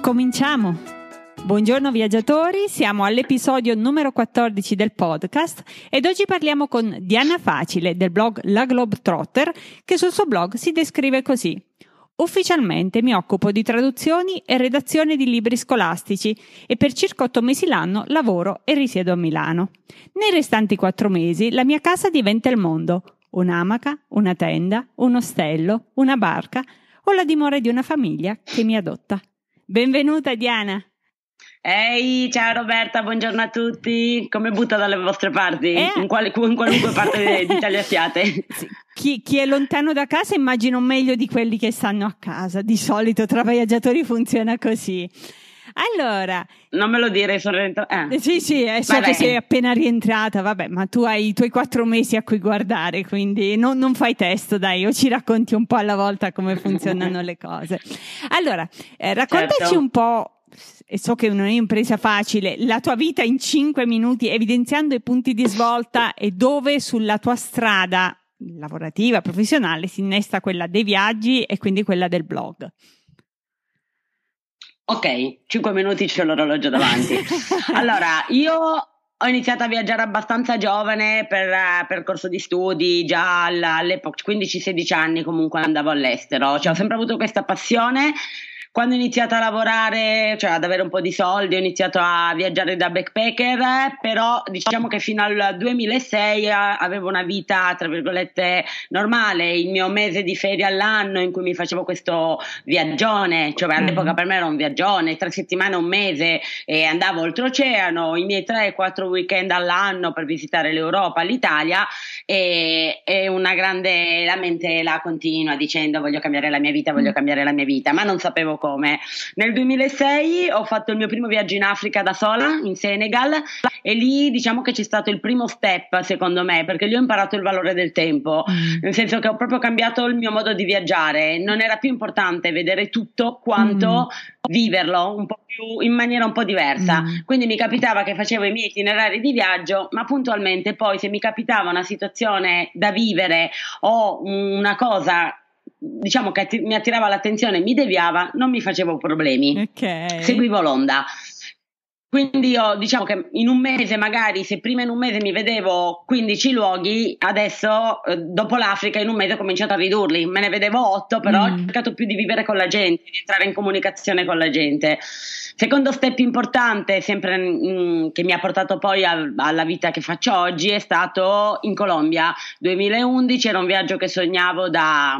Cominciamo! Buongiorno viaggiatori, siamo all'episodio numero 14 del podcast ed oggi parliamo con Diana Facile del blog La Globetrotter che sul suo blog si descrive così. Ufficialmente mi occupo di traduzioni e redazione di libri scolastici e per circa otto mesi l'anno lavoro e risiedo a Milano. Nei restanti quattro mesi la mia casa diventa il mondo. Un'amaca, una tenda, un ostello, una barca o la dimora di una famiglia che mi adotta. Benvenuta Diana. Ehi, ciao Roberta, buongiorno a tutti. Come butta dalle vostre parti? Eh, in, quale, in, qualunque parte d'Italia siate? Chi, chi, è lontano da casa immagino meglio di quelli che stanno a casa. Di solito tra viaggiatori funziona così. Allora, non me lo dire, sono rientrata. Eh. Sì, sì, eh, so che sei appena rientrata, vabbè, ma tu hai i tuoi quattro mesi a cui guardare, quindi non, non fai testo, dai, o ci racconti un po' alla volta come funzionano le cose. Allora, eh, raccontaci certo. un po' e so che non è un'impresa facile, la tua vita in cinque minuti, evidenziando i punti di svolta e dove sulla tua strada lavorativa, professionale, si innesta quella dei viaggi e quindi quella del blog. Ok, 5 minuti c'è l'orologio davanti. allora, io ho iniziato a viaggiare abbastanza giovane per uh, percorso di studi, già all'epoca, 15-16 anni comunque andavo all'estero, cioè ho sempre avuto questa passione quando ho iniziato a lavorare, cioè ad avere un po' di soldi, ho iniziato a viaggiare da backpacker, però diciamo che fino al 2006 eh, avevo una vita, tra virgolette, normale, il mio mese di ferie all'anno in cui mi facevo questo viaggione, cioè all'epoca per me era un viaggione, tre settimane, un mese e andavo oltreoceano, i miei tre, quattro weekend all'anno per visitare l'Europa, l'Italia e, e una grande lamentela continua dicendo voglio cambiare la mia vita, voglio cambiare la mia vita, ma non sapevo come. Nel 2006 ho fatto il mio primo viaggio in Africa da sola, in Senegal, e lì diciamo che c'è stato il primo step secondo me, perché lì ho imparato il valore del tempo, mm. nel senso che ho proprio cambiato il mio modo di viaggiare, non era più importante vedere tutto quanto mm. viverlo un po' più in maniera un po' diversa. Mm. Quindi mi capitava che facevo i miei itinerari di viaggio, ma puntualmente poi se mi capitava una situazione da vivere o una cosa diciamo che mi attirava l'attenzione, mi deviava, non mi facevo problemi. Okay. Seguivo l'onda. Quindi io diciamo che in un mese, magari se prima in un mese mi vedevo 15 luoghi, adesso eh, dopo l'Africa in un mese ho cominciato a ridurli, me ne vedevo 8, però mm. ho cercato più di vivere con la gente, di entrare in comunicazione con la gente. Secondo step importante, sempre mh, mm, che mi ha portato poi a, alla vita che faccio oggi, è stato in Colombia 2011, era un viaggio che sognavo da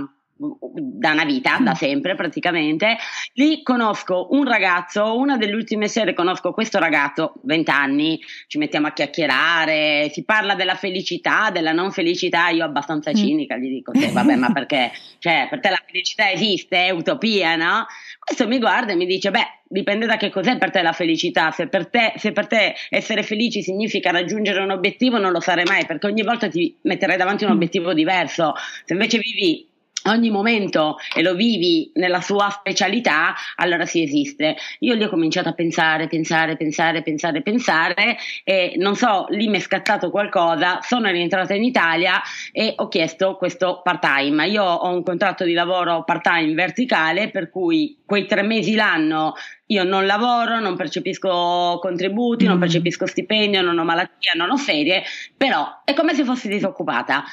da una vita, da sempre praticamente. Lì conosco un ragazzo, una delle ultime sere conosco questo ragazzo, 20 anni, ci mettiamo a chiacchierare, si parla della felicità, della non felicità, io abbastanza mm. cinica gli dico, sì, vabbè ma perché? Cioè, per te la felicità esiste, è utopia, no? Questo mi guarda e mi dice, beh, dipende da che cos'è per te la felicità. Se per, te, se per te essere felici significa raggiungere un obiettivo, non lo sarai mai, perché ogni volta ti metterai davanti un mm. obiettivo diverso. Se invece vivi ogni momento e lo vivi nella sua specialità, allora si esiste. Io lì ho cominciato a pensare, pensare, pensare, pensare, pensare e non so, lì mi è scattato qualcosa, sono rientrata in Italia e ho chiesto questo part time. Io ho un contratto di lavoro part time verticale per cui quei tre mesi l'anno io non lavoro, non percepisco contributi, mm. non percepisco stipendio, non ho malattia, non ho ferie, però è come se fossi disoccupata.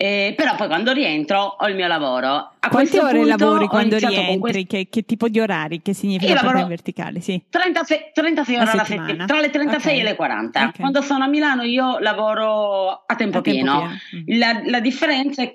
Eh, però poi quando rientro ho il mio lavoro. A Quante ore lavori quando rientri? Questo... Che, che, tipo di orari? Che significa Io lavoro in verticale? Sì. 36, 36 ore alla settimana, tra le 36 okay. e le 40. Okay. Quando sono a Milano io lavoro a tempo a pieno. Tempo pieno. La, la differenza è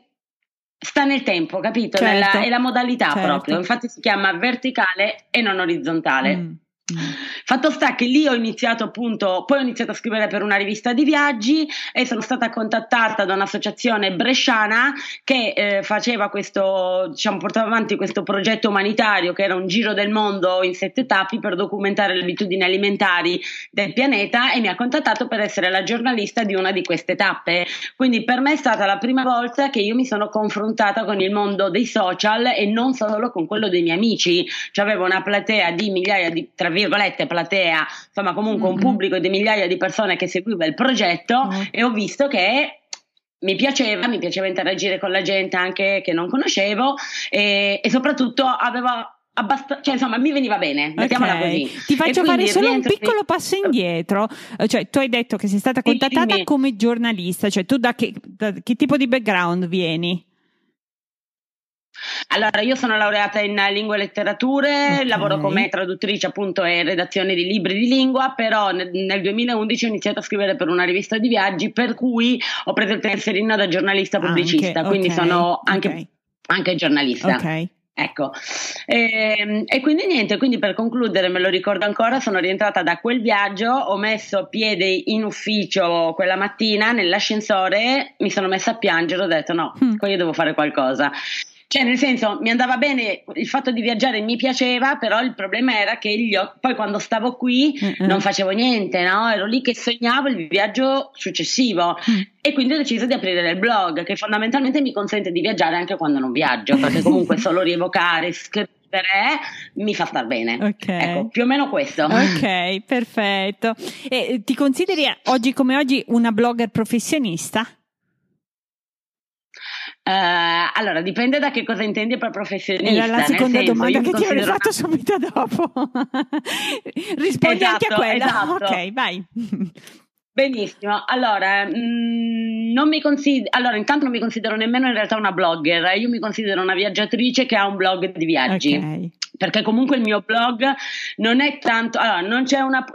sta nel tempo, capito? Certo. Nella, è la modalità certo. proprio. Infatti si chiama verticale e non orizzontale. Mm. Mm. Fatto sta che lì ho iniziato appunto, poi ho iniziato a scrivere per una rivista di viaggi e sono stata contattata da un'associazione bresciana che eh, faceva questo, diciamo, portava avanti questo progetto umanitario che era un giro del mondo in sette tappi per documentare le abitudini alimentari del pianeta e mi ha contattato per essere la giornalista di una di queste tappe. Quindi per me è stata la prima volta che io mi sono confrontata con il mondo dei social e non solo con quello dei miei amici. Cioè avevo una platea di migliaia di, tra virgolette, platea, insomma comunque mm-hmm. un pubblico di migliaia di persone che seguiva il progetto mm-hmm. e ho visto che mi piaceva, mi piaceva interagire con la gente anche che non conoscevo e, e soprattutto avevo Abbast- cioè insomma mi veniva bene, mettiamola okay. così. Ti faccio fare solo un piccolo passo indietro, cioè tu hai detto che sei stata contattata come giornalista, cioè tu da che, da che tipo di background vieni? Allora, io sono laureata in lingue e letterature, okay. lavoro come traduttrice appunto e redazione di libri di lingua, però nel, nel, 2011 ho iniziato a scrivere per una rivista di viaggi, per cui ho preso il penserino da giornalista pubblicista, anche, quindi okay. sono anche, okay. anche giornalista. Ok. Ecco, e, ehm, e, quindi niente, quindi per concludere me lo ricordo ancora, sono rientrata da quel viaggio, ho messo piede in ufficio quella mattina nell'ascensore, mi sono messa a piangere, ho detto no, mm. io devo fare qualcosa. Cioè, nel senso, mi andava bene il fatto di viaggiare, mi piaceva, però il problema era che io, poi quando stavo qui mm-hmm. non facevo niente, no? Ero lì che sognavo il viaggio successivo mm. e quindi ho deciso di aprire il blog, che fondamentalmente mi consente di viaggiare anche quando non viaggio, perché comunque solo rievocare, scrivere mi fa star bene. Ok. Ecco, più o meno questo. Ok, perfetto. E ti consideri oggi come oggi una blogger professionista? Uh, allora, dipende da che cosa intendi per professionista. Era la seconda senso, domanda che ti avrei fatto subito dopo. Rispondi esatto, anche a esatto, quella. Esatto. Ok, vai. Benissimo, allora, mh, mm, non mi considero, allora intanto non mi considero nemmeno in realtà una blogger, io mi considero una viaggiatrice che ha un blog di viaggi. Okay perché comunque il mio blog non è tanto, allora non c'è una,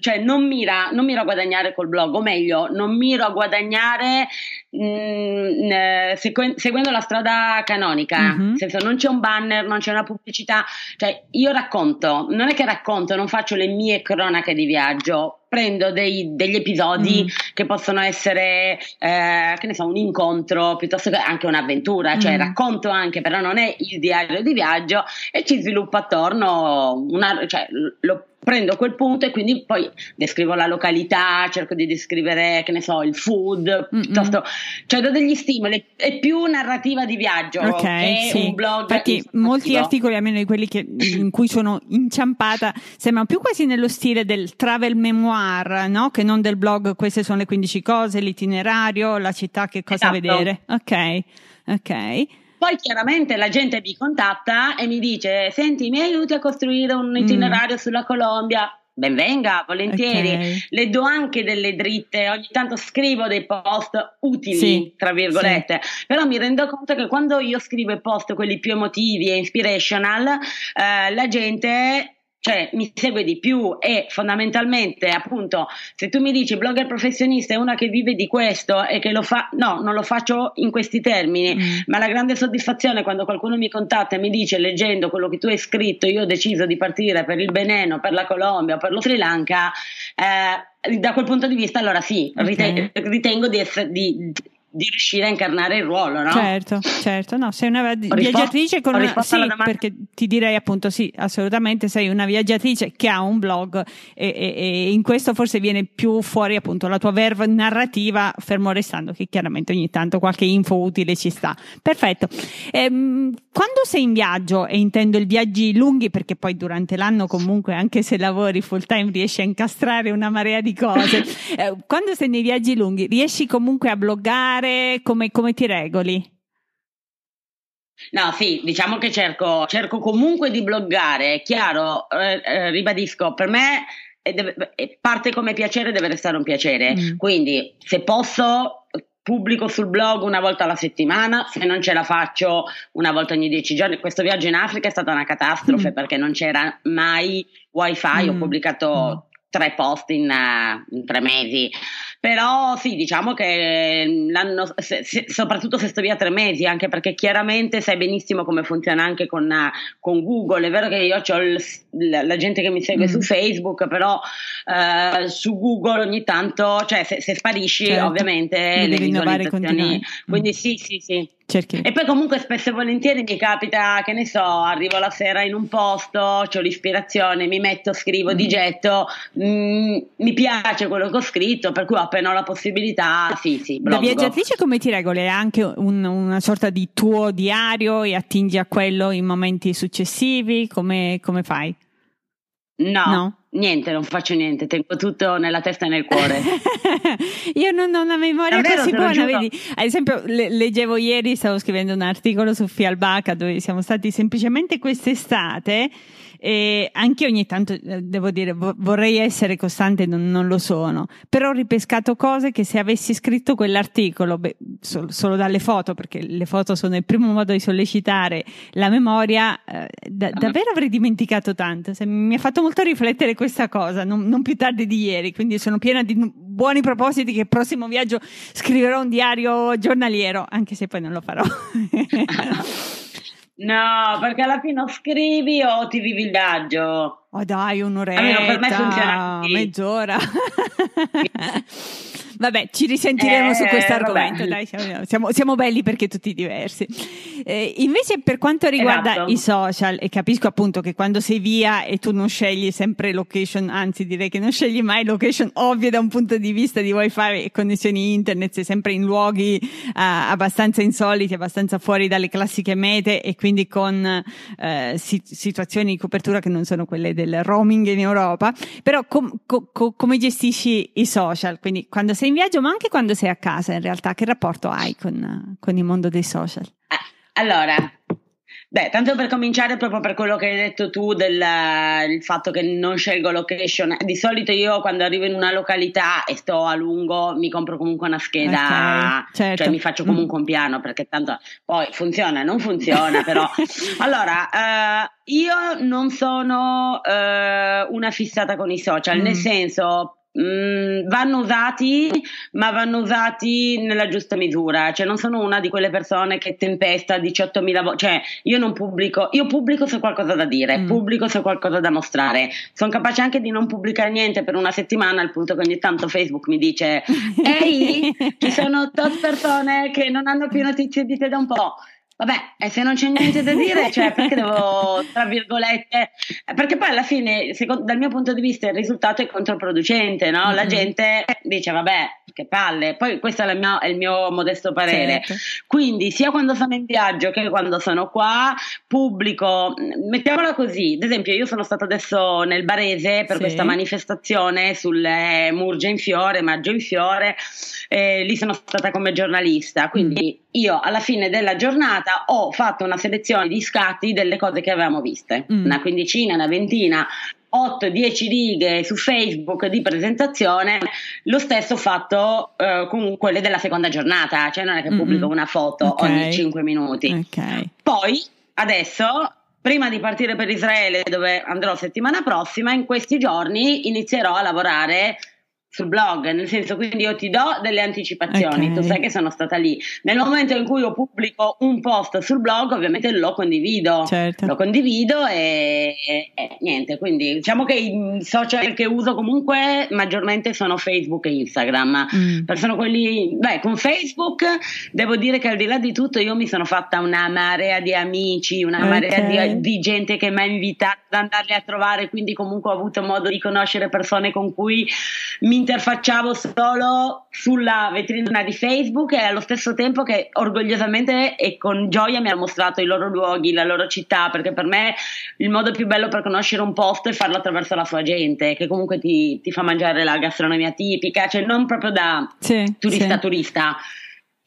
cioè non mira, non miro a guadagnare col blog, o meglio, non miro a guadagnare mh, mm, eh, seguendo la strada canonica, mm-hmm. nel senso non c'è un banner, non c'è una pubblicità, cioè io racconto, non è che racconto, non faccio le mie cronache di viaggio, prendo dei, degli episodi mm. che possono essere, eh, che ne so, un incontro piuttosto che anche un'avventura, cioè mm. racconto anche, però non è il diario di viaggio e ci sviluppo attorno una, cioè, lo prendo quel punto e quindi poi descrivo la località, cerco di descrivere, che ne so, il food, piuttosto, cioè do degli stimoli, è più narrativa di viaggio okay, sì. un blog. Infatti molti articoli, almeno di quelli che, in cui sono inciampata, sembrano più quasi nello stile del travel memoir, no? Che non del blog, queste sono le 15 cose, l'itinerario, la città, che cosa esatto. vedere. Ok, ok. Poi chiaramente la gente mi contatta e mi dice: Senti, mi aiuti a costruire un mm. itinerario mm. sulla Colombia? Benvenga, volentieri. Okay. Le do anche delle dritte, ogni tanto scrivo dei post utili, sì, tra virgolette, sì. però mi rendo conto che quando io scrivo i post, quelli più emotivi e inspirational, eh, la gente cioè mi segue di più e fondamentalmente appunto se tu mi dici blogger professionista è una che vive di questo e che lo fa, no, non lo faccio in questi termini, mm. ma la grande soddisfazione quando qualcuno mi contatta e mi dice leggendo quello che tu hai scritto io ho deciso di partire per il Beneno, per la Colombia, per lo Sri Lanka, eh, da quel punto di vista allora sì, okay. ritengo di, essere, di, di riuscire a incarnare il ruolo, no? Certo, certo, no, sei una viaggiatrice con una... Sì, perché ti direi appunto sì, assolutamente sei una viaggiatrice che ha un blog e, e, e, in questo forse viene più fuori appunto la tua verve narrativa, fermo restando che chiaramente ogni tanto qualche info utile ci sta. Perfetto. Ehm, quando sei in viaggio, e intendo i viaggi lunghi perché poi durante l'anno comunque anche se lavori full time riesci a incastrare una marea di cose, eh, quando sei nei viaggi lunghi riesci comunque a bloggare fare? Come, come ti regoli? No, sì, diciamo che cerco, cerco comunque di bloggare, è chiaro, eh, eh, ribadisco, per me deve, parte come piacere, deve restare un piacere, mm. quindi se posso pubblico sul blog una volta alla settimana, se non ce la faccio una volta ogni dieci giorni. Questo viaggio in Africa è stata una catastrofe mm. perché non c'era mai wifi, mm. ho pubblicato mm. tre post in, uh, in tre mesi però sì, diciamo che l'anno, se, se, soprattutto se sto via tre mesi, anche perché chiaramente sai benissimo come funziona anche con, con Google. È vero che io ho il, la, la, gente che mi segue mm. su Facebook, però eh, su Google ogni tanto, cioè se, se sparisci certo. ovviamente le visualizzazioni. Quindi mm. sì, sì, sì. Cerchi. E poi comunque spesso e volentieri mi capita, che ne so, arrivo la sera in un posto, ho l'ispirazione, mi metto, scrivo, mm. digetto, mm, mi piace quello che ho scritto, per cui appena ho la possibilità, sì, sì. Bloggo. Da viaggiatrice come ti regoli? È anche un, una sorta di tuo diario e attingi a quello in momenti successivi? Come, come fai? No, no, niente, non faccio niente, tengo tutto nella testa e nel cuore. Io non ho una memoria Davvero, così buona, vedi? Ad esempio, le, leggevo ieri, stavo scrivendo un articolo su Fialbaca dove siamo stati semplicemente quest'estate e anche ogni tanto, eh, devo dire, vorrei essere costante, non, non, lo sono, però ho ripescato cose che se avessi scritto quell'articolo, beh, solo, solo, dalle foto, perché le foto sono il primo modo di sollecitare la memoria, eh, da, davvero avrei dimenticato tanto. Se, mi ha fatto molto riflettere questa cosa, non, non più tardi di ieri, quindi sono piena di buoni propositi che il prossimo viaggio scriverò un diario giornaliero, anche se poi non lo farò. No, perché alla fine o scrivi o ti vivi il viaggio. Oh dai, un'oretta, Almeno per me funziona così. mezz'ora. Vabbè, ci risentiremo eh, su questo argomento. Dai, siamo, siamo, belli perché tutti diversi. Eh, invece, per quanto riguarda esatto. i social, e capisco appunto che quando sei via e tu non scegli sempre location, anzi direi che non scegli mai location ovvie da un punto di vista di wifi e connessioni internet, sei sempre in luoghi uh, abbastanza insoliti, abbastanza fuori dalle classiche mete e quindi con uh, si- situazioni di copertura che non sono quelle del roaming in Europa. Però com- com- come gestisci i social? Quindi quando sei in viaggio, ma anche quando sei a casa, in realtà, che rapporto hai con, con il mondo dei social? Eh, allora, Beh, tanto per cominciare, proprio per quello che hai detto tu del fatto che non scelgo location. Di solito io quando arrivo in una località e sto a lungo mi compro comunque una scheda, okay, certo. cioè mi faccio comunque mm. un piano perché tanto poi funziona, non funziona, però. allora, eh, io non sono eh, una fissata con i social, mm. nel senso Mm, vanno usati, ma vanno usati nella giusta misura. Cioè, non sono una di quelle persone che tempesta 18.000 volte. Cioè, io non pubblico, io pubblico se ho qualcosa da dire, mm. pubblico se ho qualcosa da mostrare. Sono capace anche di non pubblicare niente per una settimana, al punto che ogni tanto Facebook mi dice: Ehi, ci sono tot persone che non hanno più notizie di te da un po'. Vabbè, e se non c'è niente da dire, cioè perché devo, tra virgolette, perché poi alla fine, secondo, dal mio punto di vista, il risultato è controproducente, no? La mm-hmm. gente dice, vabbè, che palle. Poi questo è, mia, è il mio modesto parere. Certo. Quindi, sia quando sono in viaggio che quando sono qua, pubblico, mettiamola così, ad esempio, io sono stata adesso nel Barese per sì. questa manifestazione sulle Murge in fiore, Maggio in fiore, e lì sono stata come giornalista, quindi mm. io alla fine della giornata giornata ho fatto una selezione di scatti delle cose che avevamo viste, mm. una quindicina, una ventina, 8-10 righe su Facebook di presentazione, lo stesso ho fatto eh, con quelle della seconda giornata, cioè non è che pubblico mm-hmm. una foto okay. ogni 5 minuti. Okay. Poi adesso prima di partire per Israele, dove andrò settimana prossima, in questi giorni inizierò a lavorare sul blog, nel senso quindi io ti do delle anticipazioni, okay. tu sai che sono stata lì. Nel momento in cui io pubblico un post sul blog, ovviamente lo condivido, certo. lo condivido e, e, e, niente, quindi diciamo che i social che uso comunque maggiormente sono Facebook e Instagram. Mm. Sono quelli, beh, con Facebook devo dire che al di là di tutto io mi sono fatta una marea di amici, una okay. marea di, di gente che mi ha invitato ad andarli a trovare, quindi comunque ho avuto modo di conoscere persone con cui mi interfacciavo solo sulla vetrina di Facebook e allo stesso tempo che orgogliosamente e con gioia mi ha mostrato i loro luoghi, la loro città, perché per me il modo più bello per conoscere un posto è farlo attraverso la sua gente, che comunque ti, ti fa mangiare la gastronomia tipica, cioè non proprio da sì, turista sì. turista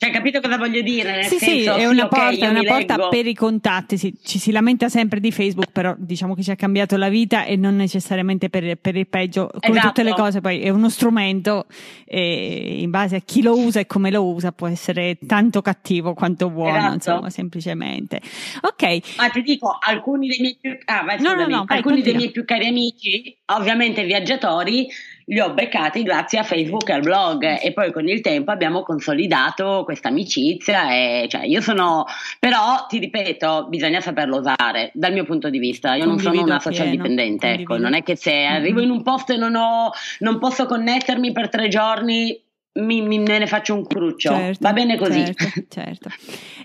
cioè, capito cosa voglio dire? Nel sì, senso, sì, è una okay, porta, è una porta per i contatti. Sì, ci si lamenta sempre di Facebook, però diciamo che ci ha cambiato la vita e non necessariamente per, per il peggio. Come esatto. tutte le cose, poi è uno strumento e in base a chi lo usa e come lo usa può essere tanto cattivo quanto buono, esatto. insomma, semplicemente. Ok. Ma ti dico, alcuni dei miei più, ah, vai, no, no, no, alcuni dei miei più cari amici, ovviamente viaggiatori, li ho beccati grazie a Facebook e al blog e poi con il tempo abbiamo consolidato questa amicizia e cioè io sono però ti ripeto bisogna saperlo usare dal mio punto di vista io Condivido non sono una social dipendente ecco non è che se mm-hmm. arrivo in un posto e non ho non posso connettermi per tre giorni mi, mi, me ne faccio un cruccio certo, va bene così certo, certo.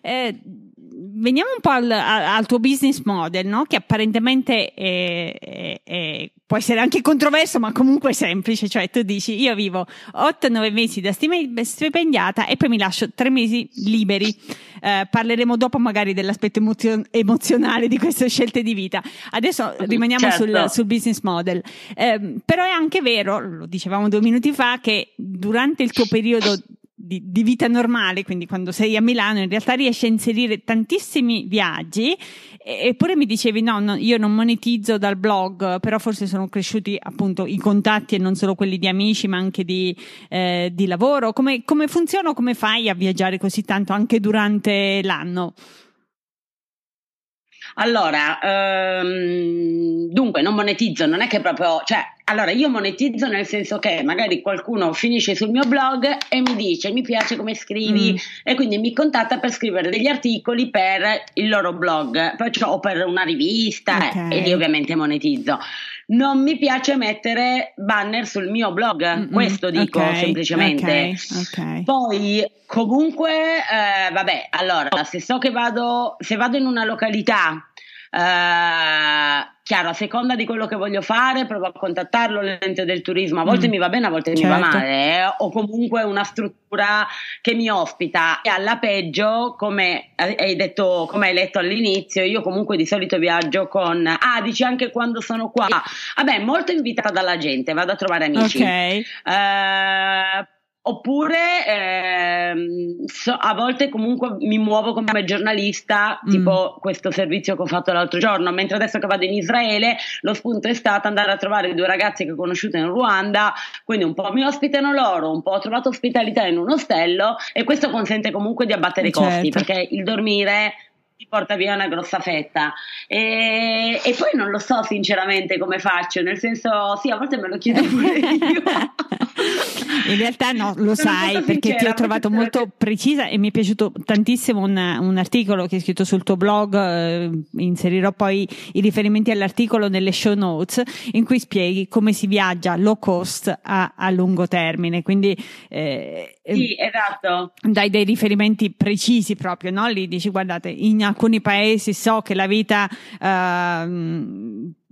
Eh, veniamo un po' al, al, tuo business model, no? che apparentemente è, è, è, può essere anche controverso, ma comunque semplice. Cioè, tu dici: Io vivo 8-9 mesi da stipendiata e poi mi lascio 3 mesi liberi. Eh, parleremo dopo magari dell'aspetto emozio- emozionale di queste scelte di vita. Adesso rimaniamo certo. sul, sul, business model. Eh, però è anche vero, lo dicevamo due minuti fa, che durante il tuo periodo di, di, vita normale, quindi quando sei a Milano, in realtà riesci a inserire tantissimi viaggi. Eppure mi dicevi: no, no, io non monetizzo dal blog, però forse sono cresciuti appunto i contatti e non solo quelli di amici, ma anche di, eh, di lavoro. Come, come funziona? Come fai a viaggiare così tanto anche durante l'anno? Allora, ehm, dunque non monetizzo, non è che proprio, cioè, allora io monetizzo nel senso che magari qualcuno finisce sul mio blog e mi dice mi piace come scrivi mm. e quindi mi contatta per scrivere degli articoli per il loro blog, perciò, o per una rivista okay. e lì ovviamente monetizzo. Non mi piace mettere banner sul mio blog, Mm-mm. questo dico okay. semplicemente. Okay. Poi comunque, eh, vabbè, allora se so che vado, se vado in una località eh, chiaro, a seconda di quello che voglio fare, provo a contattarlo l'ente del turismo. A volte mm. mi va bene, a volte certo. mi va certo. male, eh? o comunque una struttura che mi ospita. E alla peggio, come hai detto, come hai letto all'inizio, io comunque di solito viaggio con ah, dici anche quando sono qua. Vabbè, molto invitata dalla gente, vado a trovare amici. Ok. Uh, Oppure ehm, so, a volte comunque mi muovo come giornalista, mm. tipo questo servizio che ho fatto l'altro giorno, mentre adesso che vado in Israele lo spunto è stato andare a trovare due ragazzi che ho conosciuto in Ruanda, quindi un po' mi ospitano loro, un po' ho trovato ospitalità in un ostello e questo consente comunque di abbattere certo. i costi, certo. perché il dormire ti porta via una grossa fetta. E, e, poi non lo so sinceramente come faccio, nel senso, sì, a volte me lo chiedo pure io. In realtà no, lo Sono sai perché sincera, ti ho trovato molto precisa e mi è piaciuto tantissimo un, un articolo che hai scritto sul tuo blog, eh, inserirò poi i riferimenti all'articolo nelle show notes, in cui spieghi come si viaggia low cost a, a lungo termine. Quindi eh, sì, esatto. dai dei riferimenti precisi proprio, no? Lì dici guardate, in alcuni paesi so che la vita uh,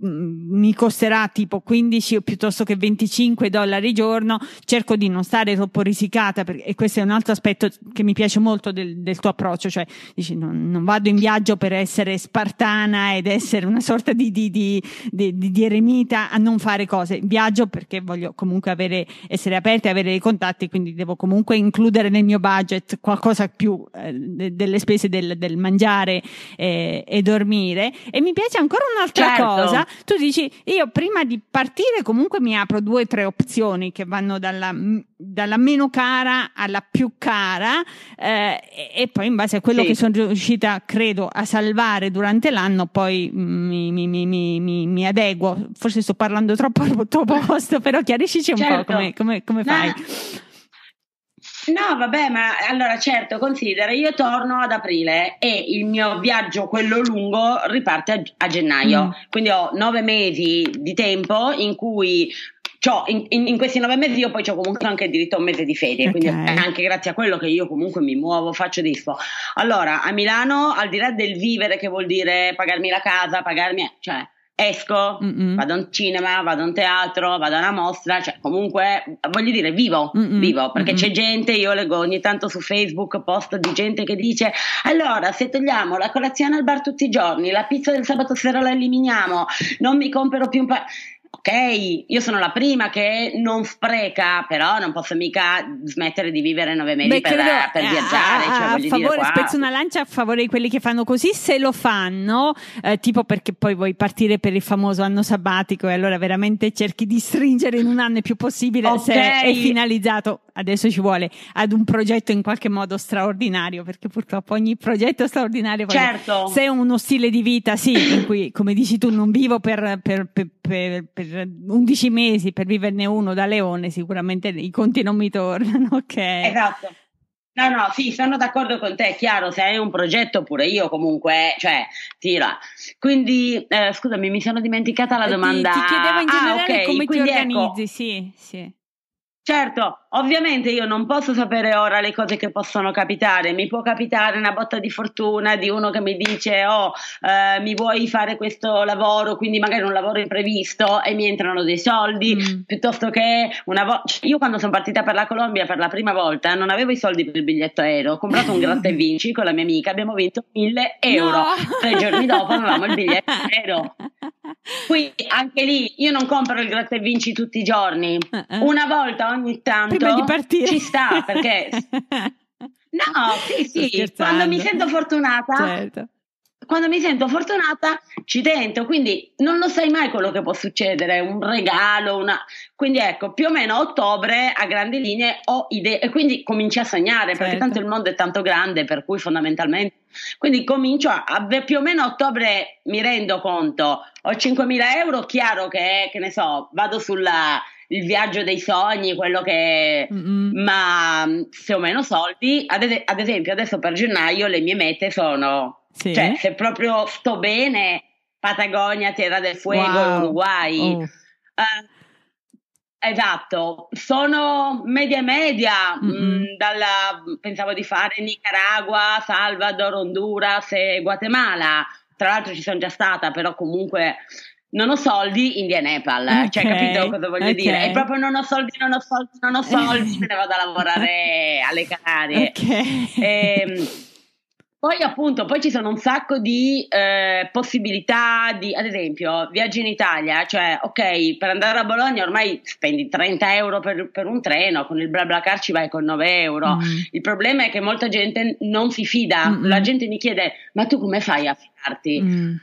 mi costerà tipo 15 o piuttosto che 25 dollari al giorno, cerco di non stare troppo risicata perché, e questo è un altro aspetto che mi piace molto del, del tuo approccio, cioè dici non, non, vado in viaggio per essere spartana ed essere una sorta di, di, di, di, eremita a non fare cose, viaggio perché voglio comunque avere, essere aperta e avere dei contatti, quindi devo comunque includere nel mio budget qualcosa più eh, delle spese del, del mangiare eh, e dormire e mi piace ancora un'altra certo. cosa tu dici, io prima di partire comunque mi apro due o tre opzioni che vanno dalla, dalla meno cara alla più cara eh, e poi in base a quello sì. che sono riuscita, credo, a salvare durante l'anno, poi mi, mi, mi, mi adeguo. Forse sto parlando troppo tuo posto, però chiariscici un certo. po' come, come, come fai. No. Vabbè, ma allora certo, considera, io torno ad aprile e il mio viaggio, quello lungo, riparte a, a gennaio. Mm. Quindi ho nove mesi di tempo in cui in, in, in, questi nove mesi io poi ho comunque anche diritto a un mese di ferie, okay. quindi anche grazie a quello che io comunque mi muovo, faccio disfo. Allora, a Milano, al di là del vivere che vuol dire pagarmi la casa, pagarmi, cioè esco, Mm-mm. vado a un cinema, vado a un teatro, vado a una mostra, cioè comunque voglio dire vivo, Mm-mm. vivo, perché Mm-mm. c'è gente, io leggo ogni tanto su Facebook post di gente che dice allora se togliamo la colazione al bar tutti i giorni, la pizza del sabato sera la eliminiamo, non mi compro più un po'... Ok, io sono la prima che non spreca, però non posso mica smettere di vivere nove mesi Beh, per, credo, per, viaggiare. A, cioè, a favore, dire, spezzo una lancia a favore di quelli che fanno così, se lo fanno, eh, tipo perché poi vuoi partire per il famoso anno sabbatico e allora veramente cerchi di stringere in un anno il più possibile okay. se è finalizzato, adesso ci vuole, ad un progetto in qualche modo straordinario, perché purtroppo ogni progetto straordinario, certo. se è uno stile di vita, sì, in cui, come dici tu, non vivo per, per, per, per per 11 mesi per viverne uno da leone, sicuramente i conti non mi tornano. Ok. Esatto. No, no, sì, sono d'accordo con te, è chiaro, se hai un progetto pure io comunque, cioè, tira. Quindi, eh, scusami, mi sono dimenticata la domanda. Ti, ti chiedevo in generale ah, okay. come Quindi, ti ecco, organizzi, sì, sì. Certo, ovviamente io non posso sapere ora le cose che possono capitare, mi può capitare una botta di fortuna di uno che mi dice oh eh, mi vuoi fare questo lavoro, quindi magari un lavoro imprevisto e mi entrano dei soldi, mm. piuttosto che una volta, io quando sono partita per la Colombia per la prima volta non avevo i soldi per il biglietto aereo, ho comprato un gratta e vinci con la mia amica, abbiamo vinto 1000 euro, no. tre giorni dopo avevamo il biglietto aereo. Quindi anche lì io non compro il gratta e vinci tutti i giorni, uh-uh. una volta ogni tanto ci sta perché no, sì, sì, quando mi sento fortunata certo. Quando mi sento fortunata ci tento, quindi non lo sai mai quello che può succedere, un regalo, una... quindi ecco, più o meno a ottobre a grandi linee ho idee e quindi cominci a sognare, certo. perché tanto il mondo è tanto grande, per cui fondamentalmente, quindi comincio a, a più o meno a ottobre mi rendo conto, ho 5.000 euro, chiaro che, che ne so, vado sulla il viaggio dei sogni, quello che... Mm-hmm. Ma se ho meno soldi, ad, es- ad, esempio adesso per gennaio le mie mete sono... Sì. Cioè, se proprio sto bene, Patagonia, Terra del Fuego, wow. Uruguay. Oh. Uh, esatto, sono media media, mm-hmm. mh, dalla, pensavo di fare Nicaragua, Salvador, Honduras e Guatemala. Tra l'altro ci sono già stata, però comunque non ho soldi, India e Nepal. Okay. Cioè, capito cosa voglio okay. dire? È proprio non ho soldi, non ho soldi, non ho soldi, me ne vado a lavorare alle Canarie. Okay. E, ehm, poi appunto, poi ci sono un sacco di eh, possibilità di, ad esempio, viaggi in Italia, cioè ok, per andare a Bologna ormai spendi 30 euro per, per un treno, con il BlaBlaCar ci vai con 9 euro. Mm. Il problema è che molta gente non si fida, mm-hmm. la gente mi chiede ma tu come fai a fidarti? Mm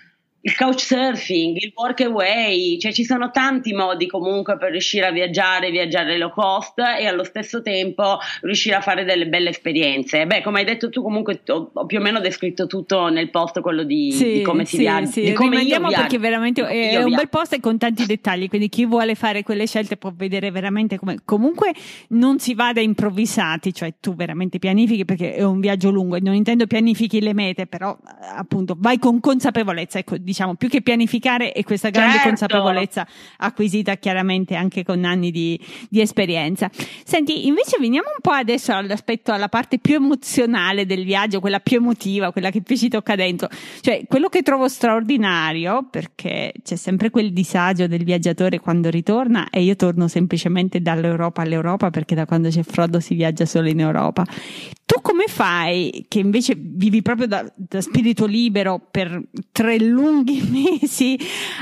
il couchsurfing, il work away, cioè ci sono tanti modi comunque per riuscire a viaggiare, viaggiare low cost e allo stesso tempo riuscire a fare delle belle esperienze. Beh, come hai detto tu comunque ho, ho più o meno descritto tutto nel post quello di, sì, di come si sì, viaggia. Sì, di come Rimandiamo perché veramente è un bel post e con tanti dettagli, quindi chi vuole fare quelle scelte può vedere veramente come comunque non si vada improvvisati, cioè tu veramente pianifichi perché è un viaggio lungo e non intendo pianifichi le mete, però appunto vai con consapevolezza, ecco diciamo, più che pianificare è questa grande certo. consapevolezza acquisita chiaramente anche con anni di, di, esperienza. Senti, invece veniamo un po' adesso all'aspetto, alla parte più emozionale del viaggio, quella più emotiva, quella che più ci tocca dentro. Cioè, quello che trovo straordinario, perché c'è sempre quel disagio del viaggiatore quando ritorna e io torno semplicemente dall'Europa all'Europa perché da quando c'è Frodo si viaggia solo in Europa. Tu come fai, che invece vivi proprio da, da spirito libero per tre lunghi mesi,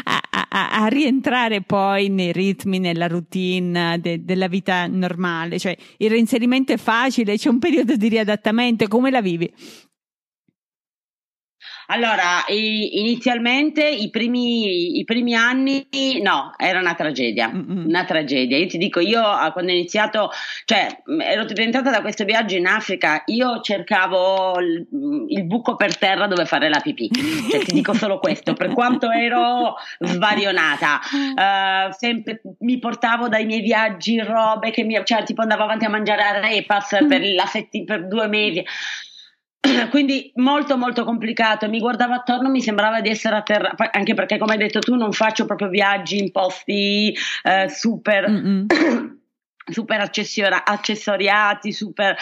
a, a, a, rientrare poi nei ritmi, nella routine de, della vita normale? Cioè, il reinserimento è facile, c'è un periodo di riadattamento, come la vivi? Allora, inizialmente i primi, i primi, anni no, era una tragedia, Mm-mm. una tragedia. Io ti dico, io quando ho iniziato, cioè ero rientrata da questo viaggio in Africa, io cercavo il, il buco per terra dove fare la pipì, cioè ti dico solo questo, per quanto ero svarionata, uh, sempre mi portavo dai miei viaggi robe che mi, cioè tipo andavo avanti a mangiare a Repas per, la setti, per due mesi quindi molto molto complicato. Mi guardavo attorno mi sembrava di essere a terra anche perché come hai detto tu non faccio proprio viaggi in posti eh, super super accessori- accessoriati super.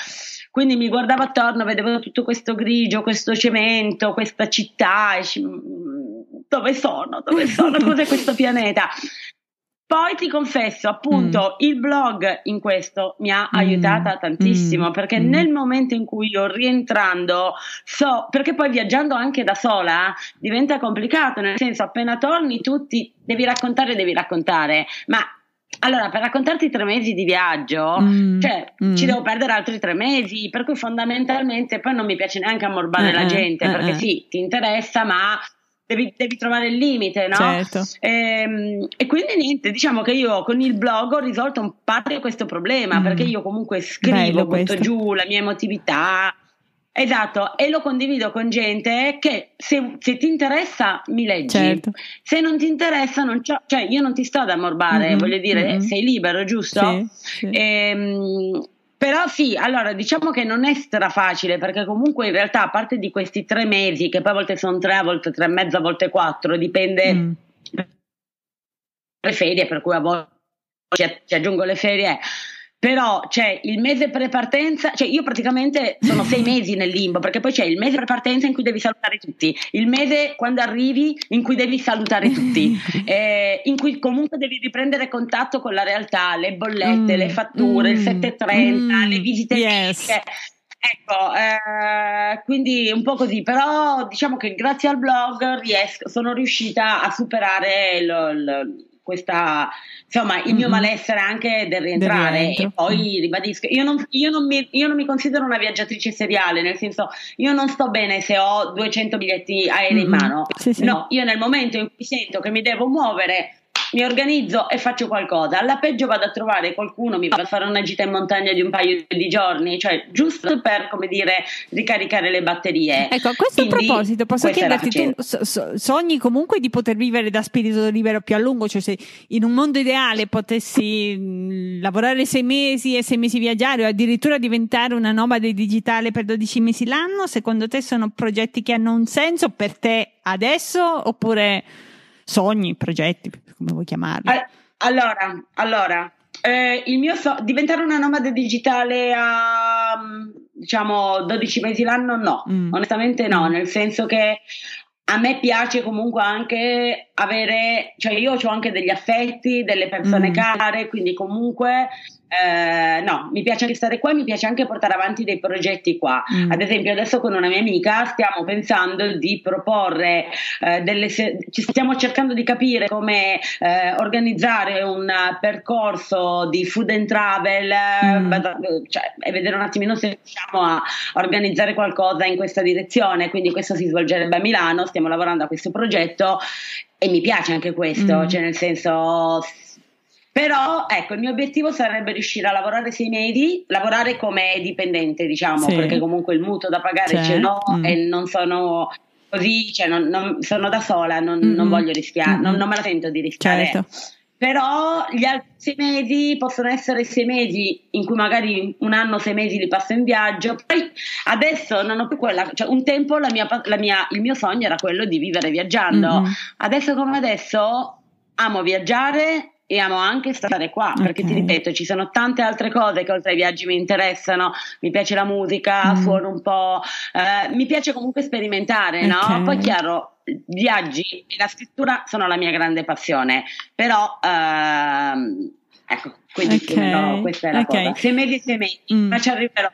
Quindi mi guardavo attorno vedevo tutto questo grigio questo cemento questa città e dove sono? Dove sono? Cos'è questo pianeta poi ti confesso, appunto, mm. il blog in questo mi ha mm. aiutata tantissimo mm. perché mm. nel momento in cui io rientrando so, perché poi viaggiando anche da sola diventa complicato, nel senso appena torni tutti devi raccontare, devi raccontare, ma allora, per raccontarti tre mesi di viaggio, mm, cioè mm. ci devo perdere altri tre mesi, per cui fondamentalmente poi non mi piace neanche ammorbare eh, la gente, eh, perché eh. sì, ti interessa, ma Devi, devi, trovare il limite, no? Certo. E, ehm, e, quindi niente, diciamo che io con il blog ho risolto un parte questo problema, mm. perché io comunque scrivo, butto giù la mia emotività, Esatto, e lo condivido con gente che se, se ti interessa mi leggi, certo. se non ti interessa non c'ho, cioè io non ti sto ad ammorbare, mm-hmm, voglio dire, mm-hmm. sei libero, giusto? Sì, sì. Ehm, però sì, allora diciamo che non è stra facile perché comunque in realtà a parte di questi tre mesi, che poi a volte sono tre, a volte tre e mezzo, a volte quattro, dipende mm. le ferie, per cui a volte ci aggiungo le ferie però c'è il mese pre-partenza, cioè io praticamente sono sei mesi nel limbo, perché poi c'è il mese pre-partenza in cui devi salutare tutti, il mese quando arrivi in cui devi salutare tutti, eh, in cui comunque devi riprendere contatto con la realtà, le bollette, mm, le fatture, mm, il 730, mm, le visite yes. Ecco, eh, quindi un po' così, però diciamo che grazie al blog riesco, sono riuscita a superare lo, lo, questa, insomma, il mio mm-hmm. malessere anche del rientrare. Del e poi ribadisco, io non, io, non mi, io non, mi, considero una viaggiatrice seriale, nel senso, io non sto bene se ho 200 biglietti aerei mm-hmm. in mano. Sì, sì. No, io nel momento in cui sento che mi devo muovere mi organizzo e faccio qualcosa. Alla peggio vado a trovare qualcuno, mi va a fare una gita in montagna di un paio di giorni, cioè giusto per, come dire, ricaricare le batterie. Ecco, a questo Quindi, proposito posso chiederti, tu sogni comunque di poter vivere da spirito libero più a lungo, cioè se in un mondo ideale potessi lavorare sei mesi e sei mesi viaggiare o addirittura diventare una nomade digitale per 12 mesi l'anno, secondo te sono progetti che hanno un senso per te adesso oppure sogni, progetti? Come vuoi chiamarli? Allora, allora eh, il mio so- diventare una nomade digitale a diciamo 12 mesi l'anno no, mm. onestamente no, nel senso che a me piace comunque anche avere, cioè io ho anche degli affetti, delle persone mm. care, quindi comunque eh, no, mi piace anche stare qua e mi piace anche portare avanti dei progetti qua. Mm. Ad esempio, adesso con una mia amica stiamo pensando di proporre eh, delle. Se- ci stiamo cercando di capire come eh, organizzare un percorso di food and travel mm. cioè, e vedere un attimino se riusciamo a organizzare qualcosa in questa direzione. Quindi, questo si svolgerebbe a Milano. Stiamo lavorando a questo progetto e mi piace anche questo, mm. cioè nel senso però ecco, il mio obiettivo sarebbe riuscire a lavorare sei mesi, lavorare come dipendente, diciamo, sì. perché comunque il mutuo da pagare c'è. ce l'ho mm. e non sono così, cioè non, non, sono da sola, non, mm. non voglio rischiare, mm. non, non, me la sento di rischiare. Certo. Però gli altri sei mesi possono essere sei mesi in cui magari un anno, sei mesi li passo in viaggio. Poi adesso non ho più quella, cioè un tempo la mia, la mia, il mio sogno era quello di vivere viaggiando. Mm-hmm. Adesso come adesso amo viaggiare e amo anche stare qua okay. perché ti ripeto ci sono tante altre cose che oltre ai viaggi mi interessano mi piace la musica mm. suono un po' eh, mi piace comunque sperimentare okay. no? poi chiaro viaggi e la scrittura sono la mia grande passione però ehm, ecco quindi okay. no, questa è la cosa se mesi se mesi mm. ma ci arriverò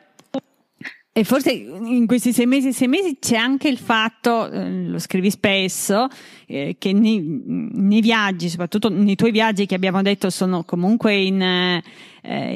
e forse in questi sei mesi, sei mesi c'è anche il fatto, eh, lo scrivi spesso, eh, che nei, nei, viaggi, soprattutto nei tuoi viaggi che abbiamo detto sono comunque in, eh,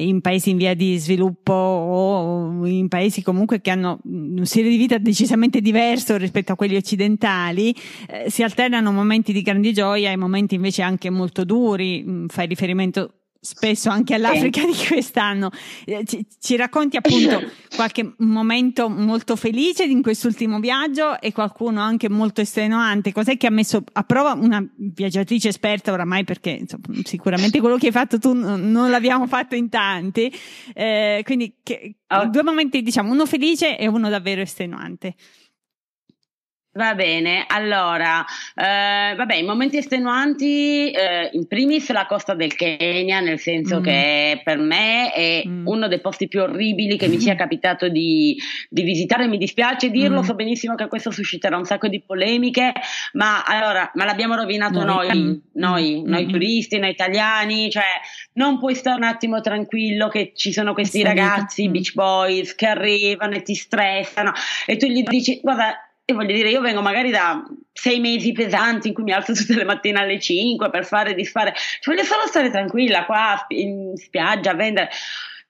in, paesi in via di sviluppo o in paesi comunque che hanno un stile di vita decisamente diverso rispetto a quelli occidentali, eh, si alternano momenti di grandi gioia e momenti invece anche molto duri. Mm, fai riferimento spesso anche all'Africa di quest'anno. Eh, ci, ci, racconti appunto qualche momento molto felice in quest'ultimo viaggio e qualcuno anche molto estenuante. Cos'è che ha messo a prova una viaggiatrice esperta oramai perché insomma, sicuramente quello che hai fatto tu non l'abbiamo fatto in tanti. Eh, quindi che, oh. due momenti diciamo uno felice e uno davvero estenuante. Va bene, allora, eh, vabbè, i momenti estenuanti, eh, in primis la costa del Kenya, nel senso mm. che per me è mm. uno dei posti più orribili che mi sia capitato di, di visitare, mi dispiace dirlo, mm. so benissimo che questo susciterà un sacco di polemiche, ma allora, ma l'abbiamo rovinato noi, noi, noi, mm. noi mm. turisti, noi italiani, cioè non puoi stare un attimo tranquillo che ci sono questi ragazzi, mm. beach boys, che arrivano e ti stressano e tu gli dici, guarda, e voglio dire, io vengo magari da sei mesi pesanti in cui mi alzo tutte le mattine alle 5 per fare e disfare. Ci voglio solo stare tranquilla qua in spiaggia a vendere.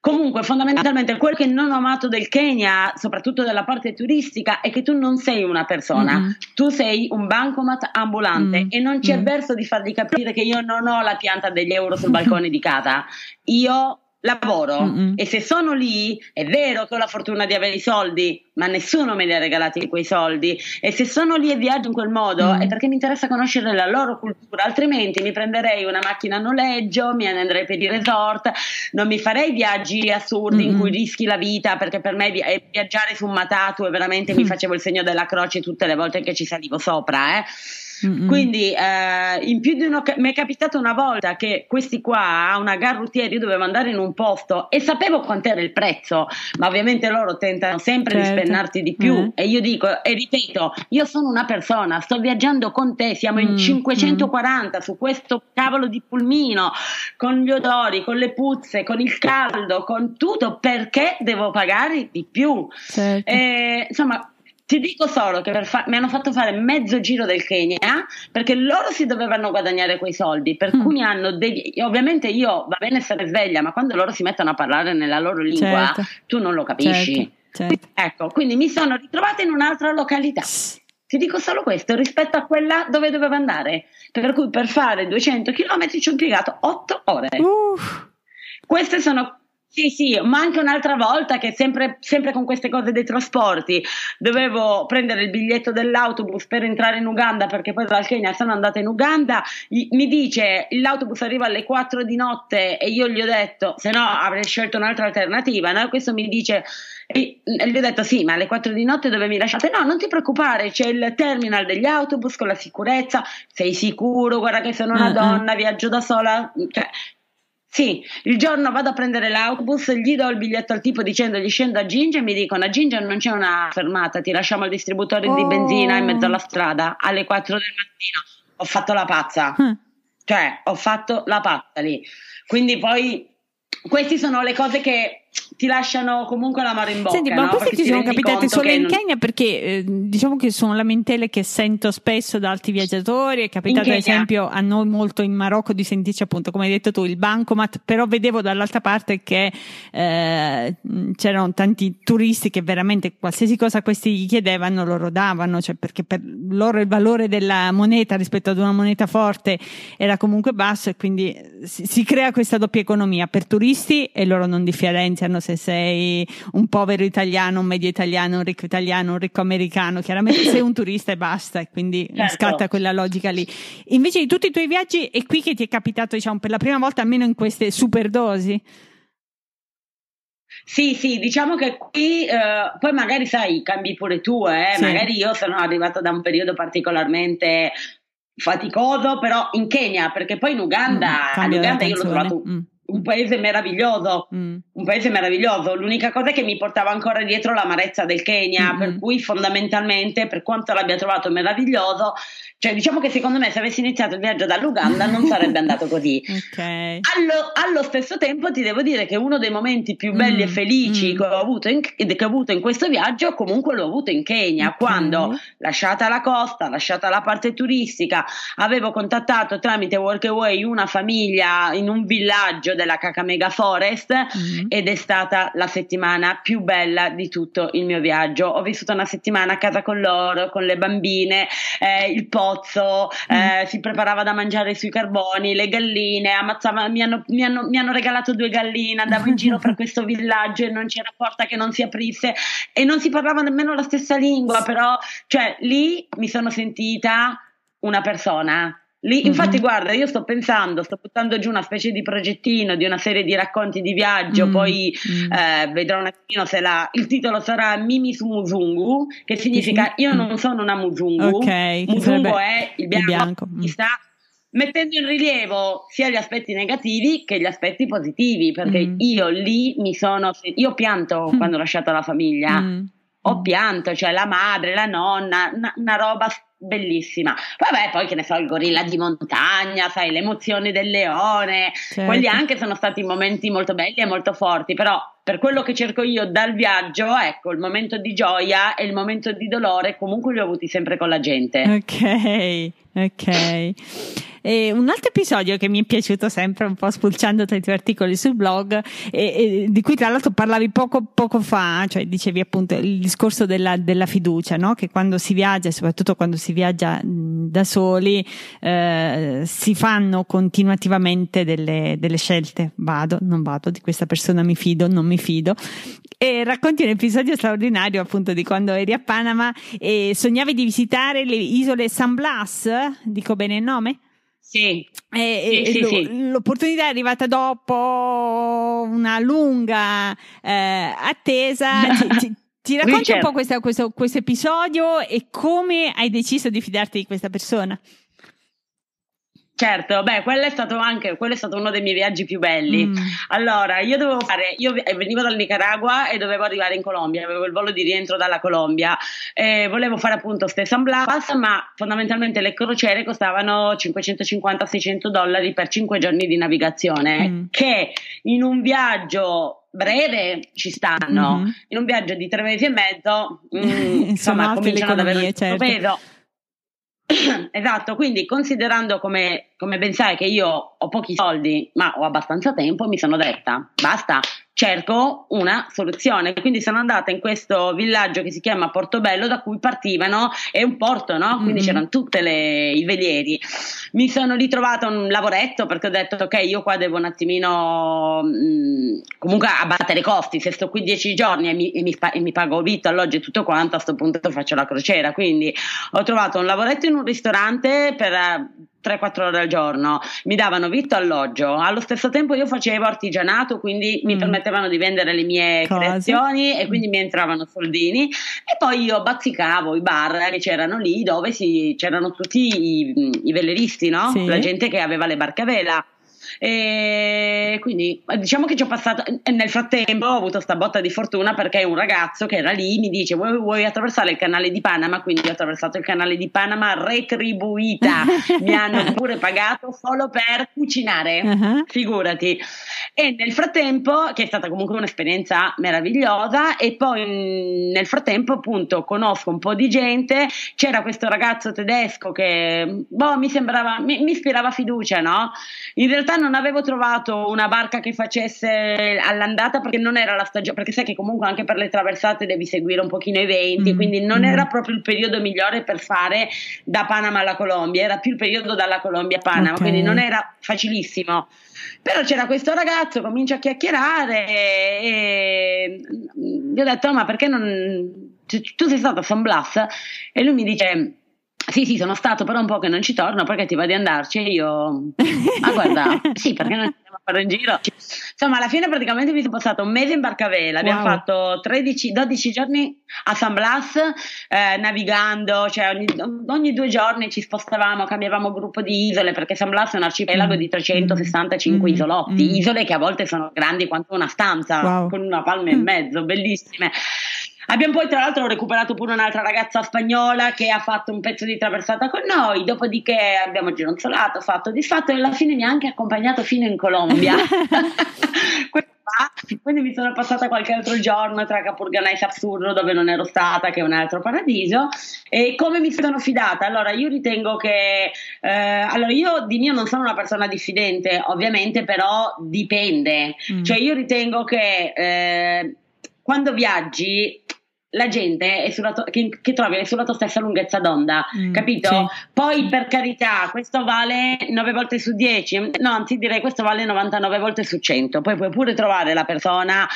Comunque, fondamentalmente, quello che non ho amato del Kenya, soprattutto della parte turistica, è che tu non sei una persona, mm-hmm. tu sei un bancomat ambulante mm-hmm. e non c'è mm-hmm. verso di fargli capire che io non ho la pianta degli euro sul balcone di casa. Io lavoro Mm-mm. e se sono lì è vero che ho la fortuna di avere i soldi ma nessuno me li ha regalati quei soldi e se sono lì e viaggio in quel modo mm. è perché mi interessa conoscere la loro cultura altrimenti mi prenderei una macchina a noleggio mi andrei per i resort non mi farei viaggi assurdi Mm-mm. in cui rischi la vita perché per me viaggiare su un matatu e veramente mm. mi facevo il segno della croce tutte le volte che ci salivo sopra eh Mm-hmm. Quindi eh, in più di uno mi è capitato una volta che questi qua a una garrutiera io dovevo andare in un posto e sapevo quant'era il prezzo, ma ovviamente loro tentano sempre certo. di spennarti di più mm-hmm. e io dico e ripeto, io sono una persona, sto viaggiando con te, siamo in mm-hmm. 540 su questo cavolo di pulmino con gli odori, con le puzze, con il caldo, con tutto perché devo pagare di più. Certo. E, insomma, ti dico solo che fa- mi hanno fatto fare mezzo giro del Kenya perché loro si dovevano guadagnare quei soldi, per mm. cui hanno degli... Ovviamente io va bene essere sveglia, ma quando loro si mettono a parlare nella loro lingua, certo. tu non lo capisci. Certo. Certo. Ecco, quindi mi sono ritrovata in un'altra località. Ti dico solo questo rispetto a quella dove dovevo andare. Per cui per fare 200 km ci ho impiegato 8 ore. Uh. Queste sono sì, sì, ma anche un'altra volta che sempre, sempre, con queste cose dei trasporti dovevo prendere il biglietto dell'autobus per entrare in Uganda perché poi dal Kenya sono andata in Uganda, mi dice l'autobus arriva alle 4 di notte e io gli ho detto se no avrei scelto un'altra alternativa, no? questo mi dice e gli ho detto sì ma alle 4 di notte dove mi lasciate? No non ti preoccupare c'è il terminal degli autobus con la sicurezza, sei sicuro, guarda che sono una uh-huh. donna, viaggio da sola, cioè sì, il giorno vado a prendere l'autobus, gli do il biglietto al tipo dicendogli scendo a Ginger e mi dicono a Ginger non c'è una fermata, ti lasciamo al distributore oh. di benzina in mezzo alla strada alle 4 del mattino. Ho fatto la pazza, hm. cioè ho fatto la pazza lì. Quindi poi queste sono le cose che ti lasciano comunque l'amaro in bocca. Senti, ma no? queste ti sono capitate solo in Kenya perché eh, diciamo che sono lamentele che sento spesso da altri viaggiatori. È capitato ad esempio a noi molto in Marocco di sentirci appunto, come hai detto tu, il bancomat, però vedevo dall'altra parte che eh, c'erano tanti turisti che veramente qualsiasi cosa questi gli chiedevano loro davano, cioè perché per loro il valore della moneta rispetto ad una moneta forte era comunque basso e quindi si, si crea questa doppia economia per turisti e loro non differenziano se sei un povero italiano, un medio italiano, un ricco italiano, un ricco americano, chiaramente sei un turista e basta, e quindi certo. scatta quella logica lì. Invece di tutti i tuoi viaggi, è qui che ti è capitato, diciamo, per la prima volta, almeno in queste super dosi? Sì, sì, diciamo che qui eh, poi magari sai, cambi pure tu, eh? sì. magari io sono arrivata da un periodo particolarmente faticoso, però in Kenya, perché poi in Uganda, mm, Uganda io l'ho trovato mm un paese meraviglioso, mm. un paese meraviglioso. L'unica cosa è che mi portava ancora dietro l'amarezza del Kenya, mm. per cui fondamentalmente, per quanto l'abbia trovato meraviglioso, cioè, diciamo che secondo me se avessi iniziato il viaggio dall'Uganda non sarebbe andato così. Okay. Allo, allo, stesso tempo ti devo dire che uno dei momenti più belli mm, e felici mm. che, ho avuto in, che ho avuto in questo viaggio comunque l'ho avuto in Kenya, okay. quando lasciata la costa, lasciata la parte turistica, avevo contattato tramite Workaway una famiglia in un villaggio della Kakamega Forest mm. ed è stata la settimana più bella di tutto il mio viaggio. Ho vissuto una settimana a casa con loro, con le bambine, eh, il pozzo, mm. eh, si preparava da mangiare sui carboni, le galline, ammazzava, mi, hanno, mi, hanno, mi hanno regalato due galline, andavo in giro per questo villaggio e non c'era porta che non si aprisse e non si parlava nemmeno la stessa lingua, però cioè, lì mi sono sentita una persona Lì, infatti, mm-hmm. guarda, io sto pensando, sto buttando giù una specie di progettino di una serie di racconti di viaggio, mm-hmm. poi mm. eh, vedrò un attimo se la, il titolo sarà Mimi su Muzungu, che significa io non sono una Muzungu. Okay, Muzungu è il bianco, il bianco. Mm. sta mettendo in rilievo sia gli aspetti negativi che gli aspetti positivi, perché mm. io lì mi sono, io pianto mm. quando ho lasciato la famiglia. Mm. Ho pianto, cioè la madre, la nonna, una, una roba bellissima. Vabbè, poi che ne so, il gorilla di montagna, sai, le emozioni del leone, certo. quelli anche sono stati momenti molto belli e molto forti, però per quello che cerco io dal viaggio, ecco, il momento di gioia e il momento di dolore comunque li ho avuti sempre con la gente. Ok, ok. E un altro episodio che mi è piaciuto sempre un po' spulciando tra i tuoi articoli sul blog, e, e, di cui tra l'altro parlavi poco, poco fa, cioè dicevi appunto il discorso della, della fiducia, no? che quando si viaggia, soprattutto quando si viaggia da soli, eh, si fanno continuativamente delle, delle scelte. Vado, non vado, di questa persona mi fido, non mi fido. E racconti un episodio straordinario appunto di quando eri a Panama e sognavi di visitare le isole San Blas, dico bene il nome? Sì. E, sì, sì, lo, sì. L'opportunità è arrivata dopo una lunga eh, attesa. Ci, ci, ci racconti un po' questo, questo, questo episodio e come hai deciso di fidarti di questa persona? Certo, beh, quello è stato anche quello è stato uno dei miei viaggi più belli. Mm. Allora, io dovevo fare, io venivo dal Nicaragua e dovevo arrivare in Colombia, avevo il volo di rientro dalla Colombia. E volevo fare appunto Stesan Blas, ma fondamentalmente le crociere costavano 550-600 dollari per 5 giorni di navigazione, mm. che in un viaggio breve ci stanno, mm-hmm. in un viaggio di tre mesi e mezzo, mm, insomma, cominciano ad avere certo. peso. Esatto, quindi considerando come, come ben sai che io ho pochi soldi ma ho abbastanza tempo, mi sono detta basta, cerco una soluzione. Quindi sono andata in questo villaggio che si chiama Portobello, da cui partivano, è un porto, no? Quindi mm-hmm. c'erano tutti i velieri. Mi sono ritrovata un lavoretto perché ho detto, ok, io qua devo un attimino mh, mm, comunque abbattere i costi. Se sto qui dieci giorni e mi, e mi, e mi pago vitto, alloggio e tutto quanto, a questo punto faccio la crociera. Quindi ho trovato un lavoretto in un ristorante per 3-4 ore al giorno, mi davano vitto alloggio, allo stesso tempo io facevo artigianato, quindi mm. mi permettevano di vendere le mie Cose. creazioni e quindi mi entravano soldini e poi io bazzicavo i bar che c'erano lì dove si, c'erano tutti i, i velleristi, no? Sì. la gente che aveva le barche a vela. E quindi diciamo che ci ho passato. Nel frattempo ho avuto sta botta di fortuna perché un ragazzo che era lì mi dice: Vuoi, vuoi attraversare il canale di Panama? Quindi ho attraversato il canale di Panama retribuita. mi hanno pure pagato solo per cucinare. Uh-huh. Figurati. E nel frattempo, che è stata comunque un'esperienza meravigliosa, e poi nel frattempo, appunto, conosco un po' di gente. C'era questo ragazzo tedesco che boh, mi sembrava, mi, mi ispirava fiducia, no? In realtà non avevo trovato una barca che facesse all'andata perché non era la stagione, perché sai che comunque anche per le traversate devi seguire un pochino i venti, mm. quindi non mm. era proprio il periodo migliore per fare da Panama alla Colombia, era più il periodo dalla Colombia a Panama, okay. quindi non era facilissimo. Però c'era questo ragazzo, comincia a chiacchierare e gli ho detto, oh, ma perché non... Tu sei stato a San Blas? E lui mi dice sì, sì, sono stato però un po' che non ci torno perché ti va di andarci e io, ma guarda, sì, perché non andiamo a fare in giro? Insomma, alla fine praticamente mi sono passato un mese in barcavela, abbiamo wow. fatto 13, 12 giorni a San Blas eh, navigando, cioè ogni, ogni, due giorni ci spostavamo, cambiavamo gruppo di isole perché San Blas è un arcipelago mm. di 365 mm. isolotti, mm. isole che a volte sono grandi quanto una stanza, wow. con una palma e mezzo, bellissime. Abbiamo poi tra l'altro recuperato pure un'altra ragazza spagnola che ha fatto un pezzo di traversata con noi, dopodiché abbiamo gironzolato, fatto disfatto e alla fine mi ha anche accompagnato fino in Colombia. Quindi mi sono passata qualche altro giorno tra Capurganà e Sapsurro dove non ero stata, che è un altro paradiso. E come mi sono fidata? Allora, io ritengo che. Eh, allora, io di mio non sono una persona diffidente, ovviamente, però dipende. Mm. Cioè, io ritengo che eh, quando viaggi la gente to- che, che, trovi è sulla tua stessa lunghezza d'onda, mm, capito? Sì. Poi per carità, questo vale 9 volte su 10, no, anzi direi questo vale 99 volte su 100. Poi puoi pure trovare la persona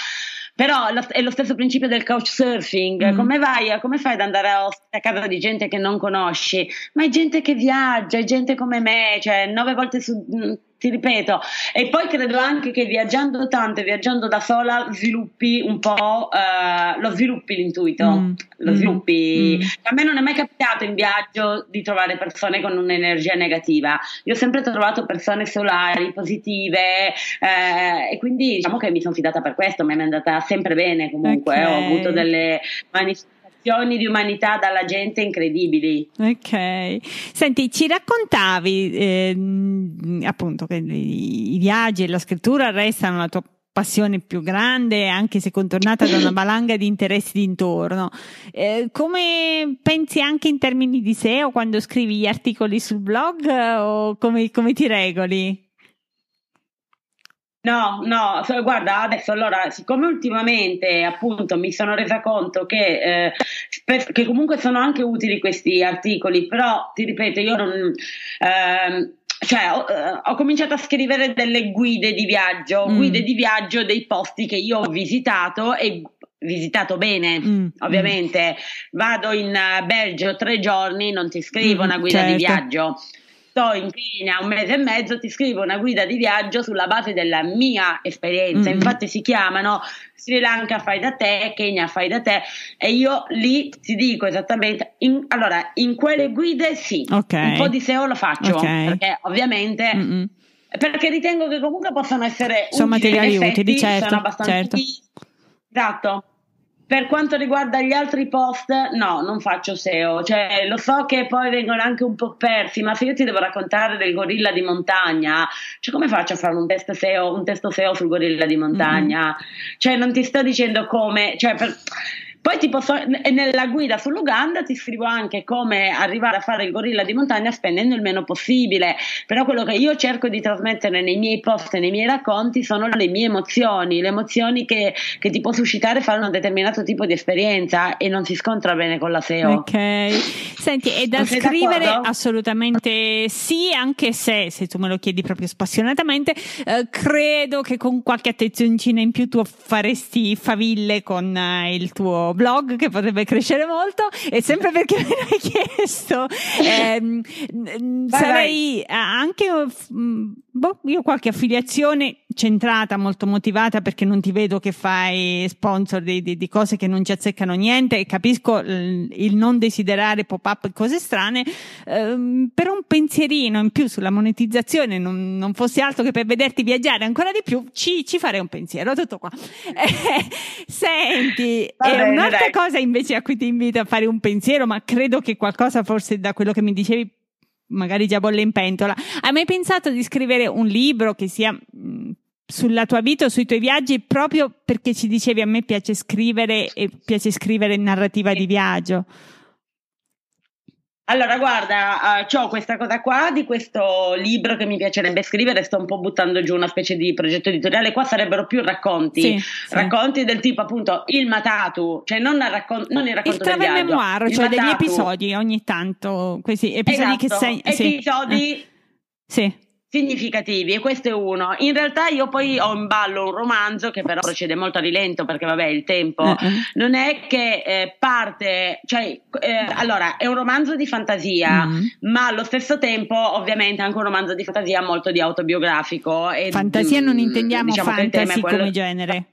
però è lo stesso principio del couchsurfing. Mm. Come vai? Come fai ad andare a, a casa di gente che non conosci? Ma è gente che viaggia, è gente come me, cioè nove volte su mm, ti ripeto, e poi credo anche che viaggiando tanto e viaggiando da sola sviluppi un po', uh, lo sviluppi l'intuito, mm. lo mm. sviluppi. Mm. A me non è mai capitato in viaggio di trovare persone con un'energia negativa, io ho sempre trovato persone solari, positive eh, e quindi diciamo che mi sono fidata per questo, mi è andata sempre bene comunque, okay. ho avuto delle manifestazioni di umanità dalla gente incredibili. Ok, senti, ci raccontavi eh, appunto che i viaggi e la scrittura restano la tua passione più grande, anche se contornata da una valanga di interessi d'intorno. Eh, come pensi anche in termini di SEO quando scrivi gli articoli sul blog o come, come ti regoli? No, no, guarda, adesso allora, siccome ultimamente appunto mi sono resa conto che, eh, che comunque sono anche utili questi articoli, però ti ripeto, io non... Eh, cioè, ho, eh, ho, cominciato a scrivere delle guide di viaggio, mm. guide di viaggio dei posti che io ho visitato e visitato bene, mm, ovviamente. Mm. Vado in Belgio tre giorni, non ti scrivo mm, una guida certo. di viaggio sto in Kenya un mese e mezzo, ti scrivo una guida di viaggio sulla base della mia esperienza. Mm-hmm. Infatti si chiamano Sri Lanka fai da te, Kenya fai da te e io lì ti dico esattamente, in, allora in quelle guide sì, okay. un po' di SEO lo faccio okay. perché ovviamente... Mm-hmm. Perché ritengo che comunque possano essere sono materiali utili, certo, sono abbastanza certo. Esatto. Per quanto riguarda gli altri post, no, non faccio SEO, cioè lo so che poi vengono anche un po' persi, ma se io ti devo raccontare del gorilla di montagna, cioè come faccio a fare un test SEO, un testo SEO sul gorilla di montagna? Mm-hmm. Cioè non ti sto dicendo come, cioè per, poi ti posso, nella guida sull'Uganda ti scrivo anche come arrivare a fare il gorilla di montagna spendendo il meno possibile, però quello che io cerco di trasmettere nei miei post e nei miei racconti sono le mie emozioni, le emozioni che, che ti può suscitare fare un determinato tipo di esperienza e non si scontra bene con la SEO. Ok, senti, è da scrivere assolutamente sì, anche se, se tu me lo chiedi proprio spassionatamente, eh, credo che con qualche attenzioncina in più tu faresti faville con eh, il tuo blog che potrebbe crescere molto e sempre perché me l'hai chiesto ehm, vai, sarei vai. anche mm, boh, io qualche affiliazione centrata, molto motivata perché non ti vedo che fai sponsor di, di, di cose che non ci azzeccano niente e capisco il, il non desiderare pop-up e cose strane, ehm, per un pensierino in più sulla monetizzazione non, non, fosse altro che per vederti viaggiare ancora di più, ci, ci farei un pensiero, tutto qua. Eh, senti, bene, un'altra dai. cosa invece a cui ti invito a fare un pensiero, ma credo che qualcosa forse da quello che mi dicevi magari già bolle in pentola. Hai mai pensato di scrivere un libro che sia sulla tua vita o sui tuoi viaggi proprio perché ci dicevi a me piace scrivere e piace scrivere narrativa di viaggio? Allora, guarda, uh, ho questa cosa qua di questo libro che mi piacerebbe scrivere, sto un po' buttando giù una specie di progetto editoriale, qua sarebbero più racconti, sì, racconti sì. del tipo appunto il matatu, cioè non, raccon- non il racconto il del viaggio. memoir, cioè matatu. degli episodi ogni tanto, questi episodi esatto, che sei... Episodi... Sì. Eh. sì significativi e questo è uno. In realtà io poi ho in ballo un romanzo che però procede molto a rilento perché vabbè il tempo uh-huh. non è che eh, parte, cioè eh, allora è un romanzo di fantasia uh-huh. ma allo stesso tempo ovviamente anche un romanzo di fantasia molto di autobiografico. E, fantasia non mm, intendiamo diciamo fantasy quello... come genere.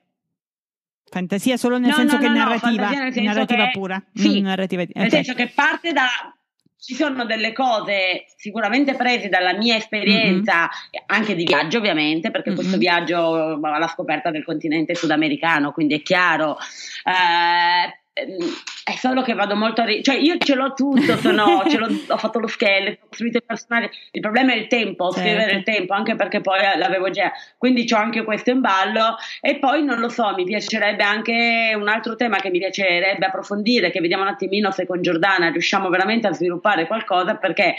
Fantasia solo nel no, senso no, che no, narrativa, narrativa pura. Sì, narrativa, okay. nel senso che parte da ci sono delle cose sicuramente prese dalla mia esperienza, mm-hmm. anche di viaggio ovviamente, perché mm-hmm. questo viaggio alla scoperta del continente sudamericano, quindi è chiaro. Eh, è solo che vado molto a ri- cioè io ce l'ho tutto sono, ce l'ho, ho fatto lo scheletro ho costruito il personaggio il problema è il tempo certo. scrivere il tempo anche perché poi l'avevo già quindi ho anche questo in ballo e poi non lo so mi piacerebbe anche un altro tema che mi piacerebbe approfondire che vediamo un attimino se con Giordana riusciamo veramente a sviluppare qualcosa perché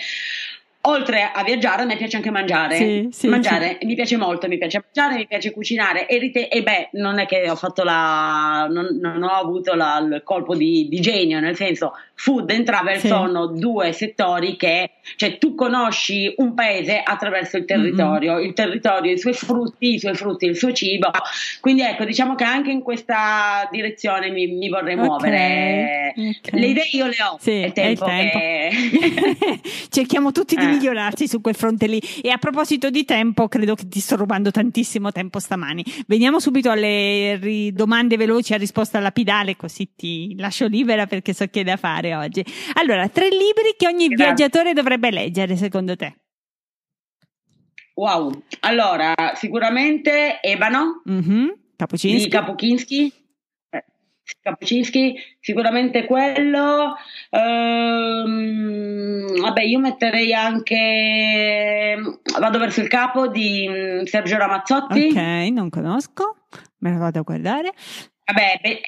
Oltre a viaggiare, a me piace anche mangiare. Sì, sì, mangiare sì. mi piace molto, mi piace mangiare, mi piace cucinare. E, rite- e beh, non è che ho fatto la. non, non ho avuto la, il colpo di, di, genio, nel senso, food and travel sono due settori che. cioè, tu conosci un paese attraverso il territorio, mm-hmm. il territorio, i suoi frutti, i suoi frutti, il suo cibo. Quindi, ecco, diciamo che anche in questa direzione mi, mi vorrei okay. muovere. Okay. Le idee io le ho. Sì, è il tempo. È tempo. Che... Cerchiamo tutti di migliorarsi su quel fronte lì. E a proposito di tempo, credo che ti sto rubando tantissimo tempo stamani. Veniamo subito alle ri- domande veloci a risposta lapidale, così ti lascio libera perché so che è da fare oggi. Allora, tre libri che ogni Grazie. viaggiatore dovrebbe leggere, secondo te? Wow, allora sicuramente Ebano mm-hmm. di Kapuscinski Kapuscinski, sicuramente quello. Ehm, vabbè, io metterei anche Vado verso il capo di mm, Sergio Ramazzotti. Ok, non conosco. me lo vado a guardare. Vabbè, beh,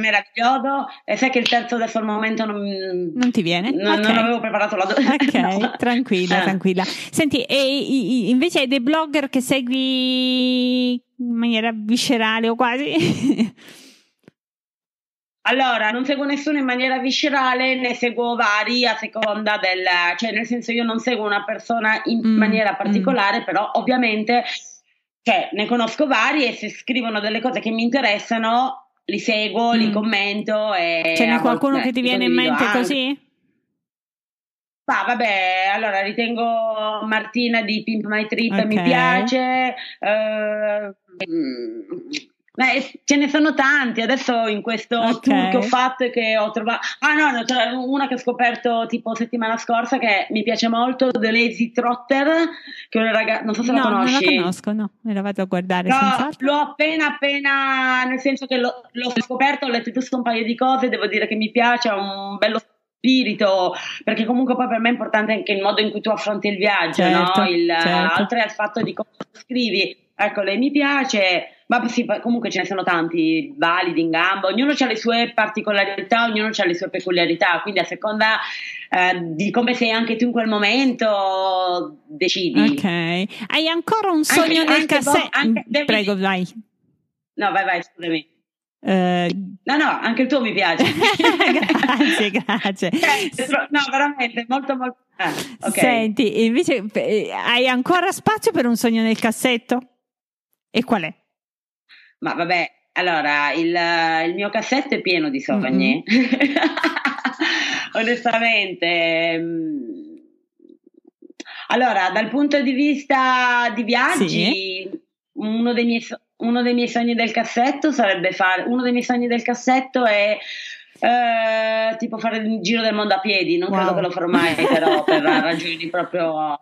meraviglioso. E sai che il terzo adesso al momento non, non ti viene? Non, okay. non avevo preparato la domanda. Ok, no. tranquilla, eh. tranquilla. Senti, e invece hai dei blogger che segui in maniera viscerale o quasi? Allora, non seguo nessuno in maniera viscerale, ne seguo vari a seconda del, cioè nel senso io non seguo una persona in mm, maniera mm. particolare, mm. però ovviamente cioè, ne conosco vari e se scrivono delle cose che mi interessano li seguo, mm. li commento. E Ce n'è qualcuno che ti viene in mente anche. così? Ah, vabbè, allora ritengo Martina di Pimp My Trip, okay. mi piace. Uh, Beh, ce ne sono tanti. Adesso in questo okay. tour che ho fatto e che ho trovato. Ah, no, c'è una che ho scoperto tipo settimana scorsa che mi piace molto, The Lazy Trotter. Che è una ragazza. Non so se no, la conosci. Non la conosco, no, me la vado a guardare. No, l'ho appena, appena. Nel senso che l'ho, l'ho scoperto, ho letto giusto un paio di cose. Devo dire che mi piace, ha un bello spirito, perché comunque poi per me è importante anche il modo in cui tu affronti il viaggio, certo, no? il, certo. oltre al fatto di come scrivi. Ecco, lei mi piace ma sì, comunque ce ne sono tanti validi in gamba, ognuno ha le sue particolarità, ognuno ha le sue peculiarità, quindi a seconda eh, di come sei anche tu in quel momento decidi. Ok, hai ancora un sogno anche, nel cassetto? Prego, vai. No, vai, vai, scusami. Uh, no, no, anche il tuo mi piace. grazie, grazie. No, veramente, molto, molto. Ah, okay. Senti, invece eh, hai ancora spazio per un sogno nel cassetto? E qual è? Ma vabbè, allora, il, il mio cassetto è pieno di sogni. Mm-hmm. Onestamente. Mm, allora, dal punto di vista di viaggi, sì. uno, dei miei, uno dei miei sogni del cassetto sarebbe fare. Uno dei miei sogni del cassetto è eh, tipo fare il giro del mondo a piedi, non wow. credo che lo farò mai, però per ragioni proprio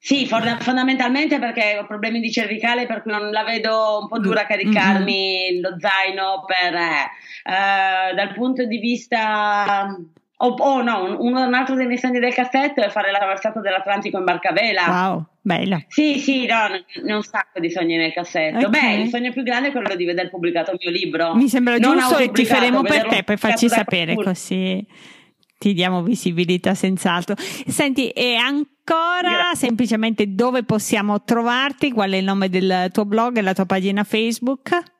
sì, fondamentalmente perché ho problemi di cervicale per cui non la vedo un po' dura caricarmi mm-hmm. lo zaino per, eh, dal punto di vista Oh, oh, no, uno, un altro dei miei sogni del cassetto è fare la traversata dell'Atlantico in barcavela. Wow, bello. Sì, sì, no, ne ho un sacco di sogni nel cassetto. Okay. Beh, il sogno più grande è quello di vedere pubblicato il mio libro. Mi sembra non giusto e ti faremo per te, poi farci sapere così ti diamo visibilità senz'altro. Senti, e ancora Grazie. semplicemente dove possiamo trovarti? Qual è il nome del tuo blog e la tua pagina Facebook?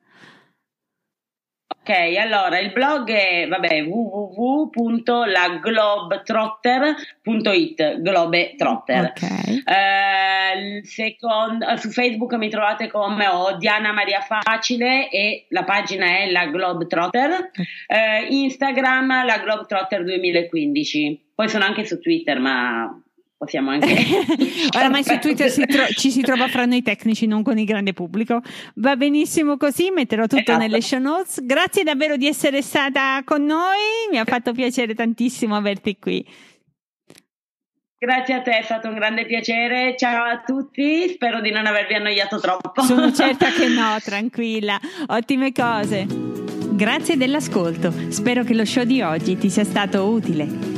Ok, allora il blog è vabbè, www.laglobetrotter.it, Globetrotter. Okay. Eh, secondo, su Facebook mi trovate come ho Diana Maria Facile e la pagina è la Globetrotter. Eh, Instagram la Globetrotter 2015. Poi sono anche su Twitter, ma possiamo anche. Oramai su Twitter si tro- ci si trova fra noi tecnici, non con il grande pubblico. Va benissimo così, metterò tutto esatto. nelle show notes. Grazie davvero di essere stata con noi, mi ha fatto piacere tantissimo averti qui. Grazie a te, è stato un grande piacere. Ciao a tutti, spero di non avervi annoiato troppo. Sono certa che no, tranquilla. Ottime cose. Grazie dell'ascolto. Spero che lo show di oggi ti sia stato utile.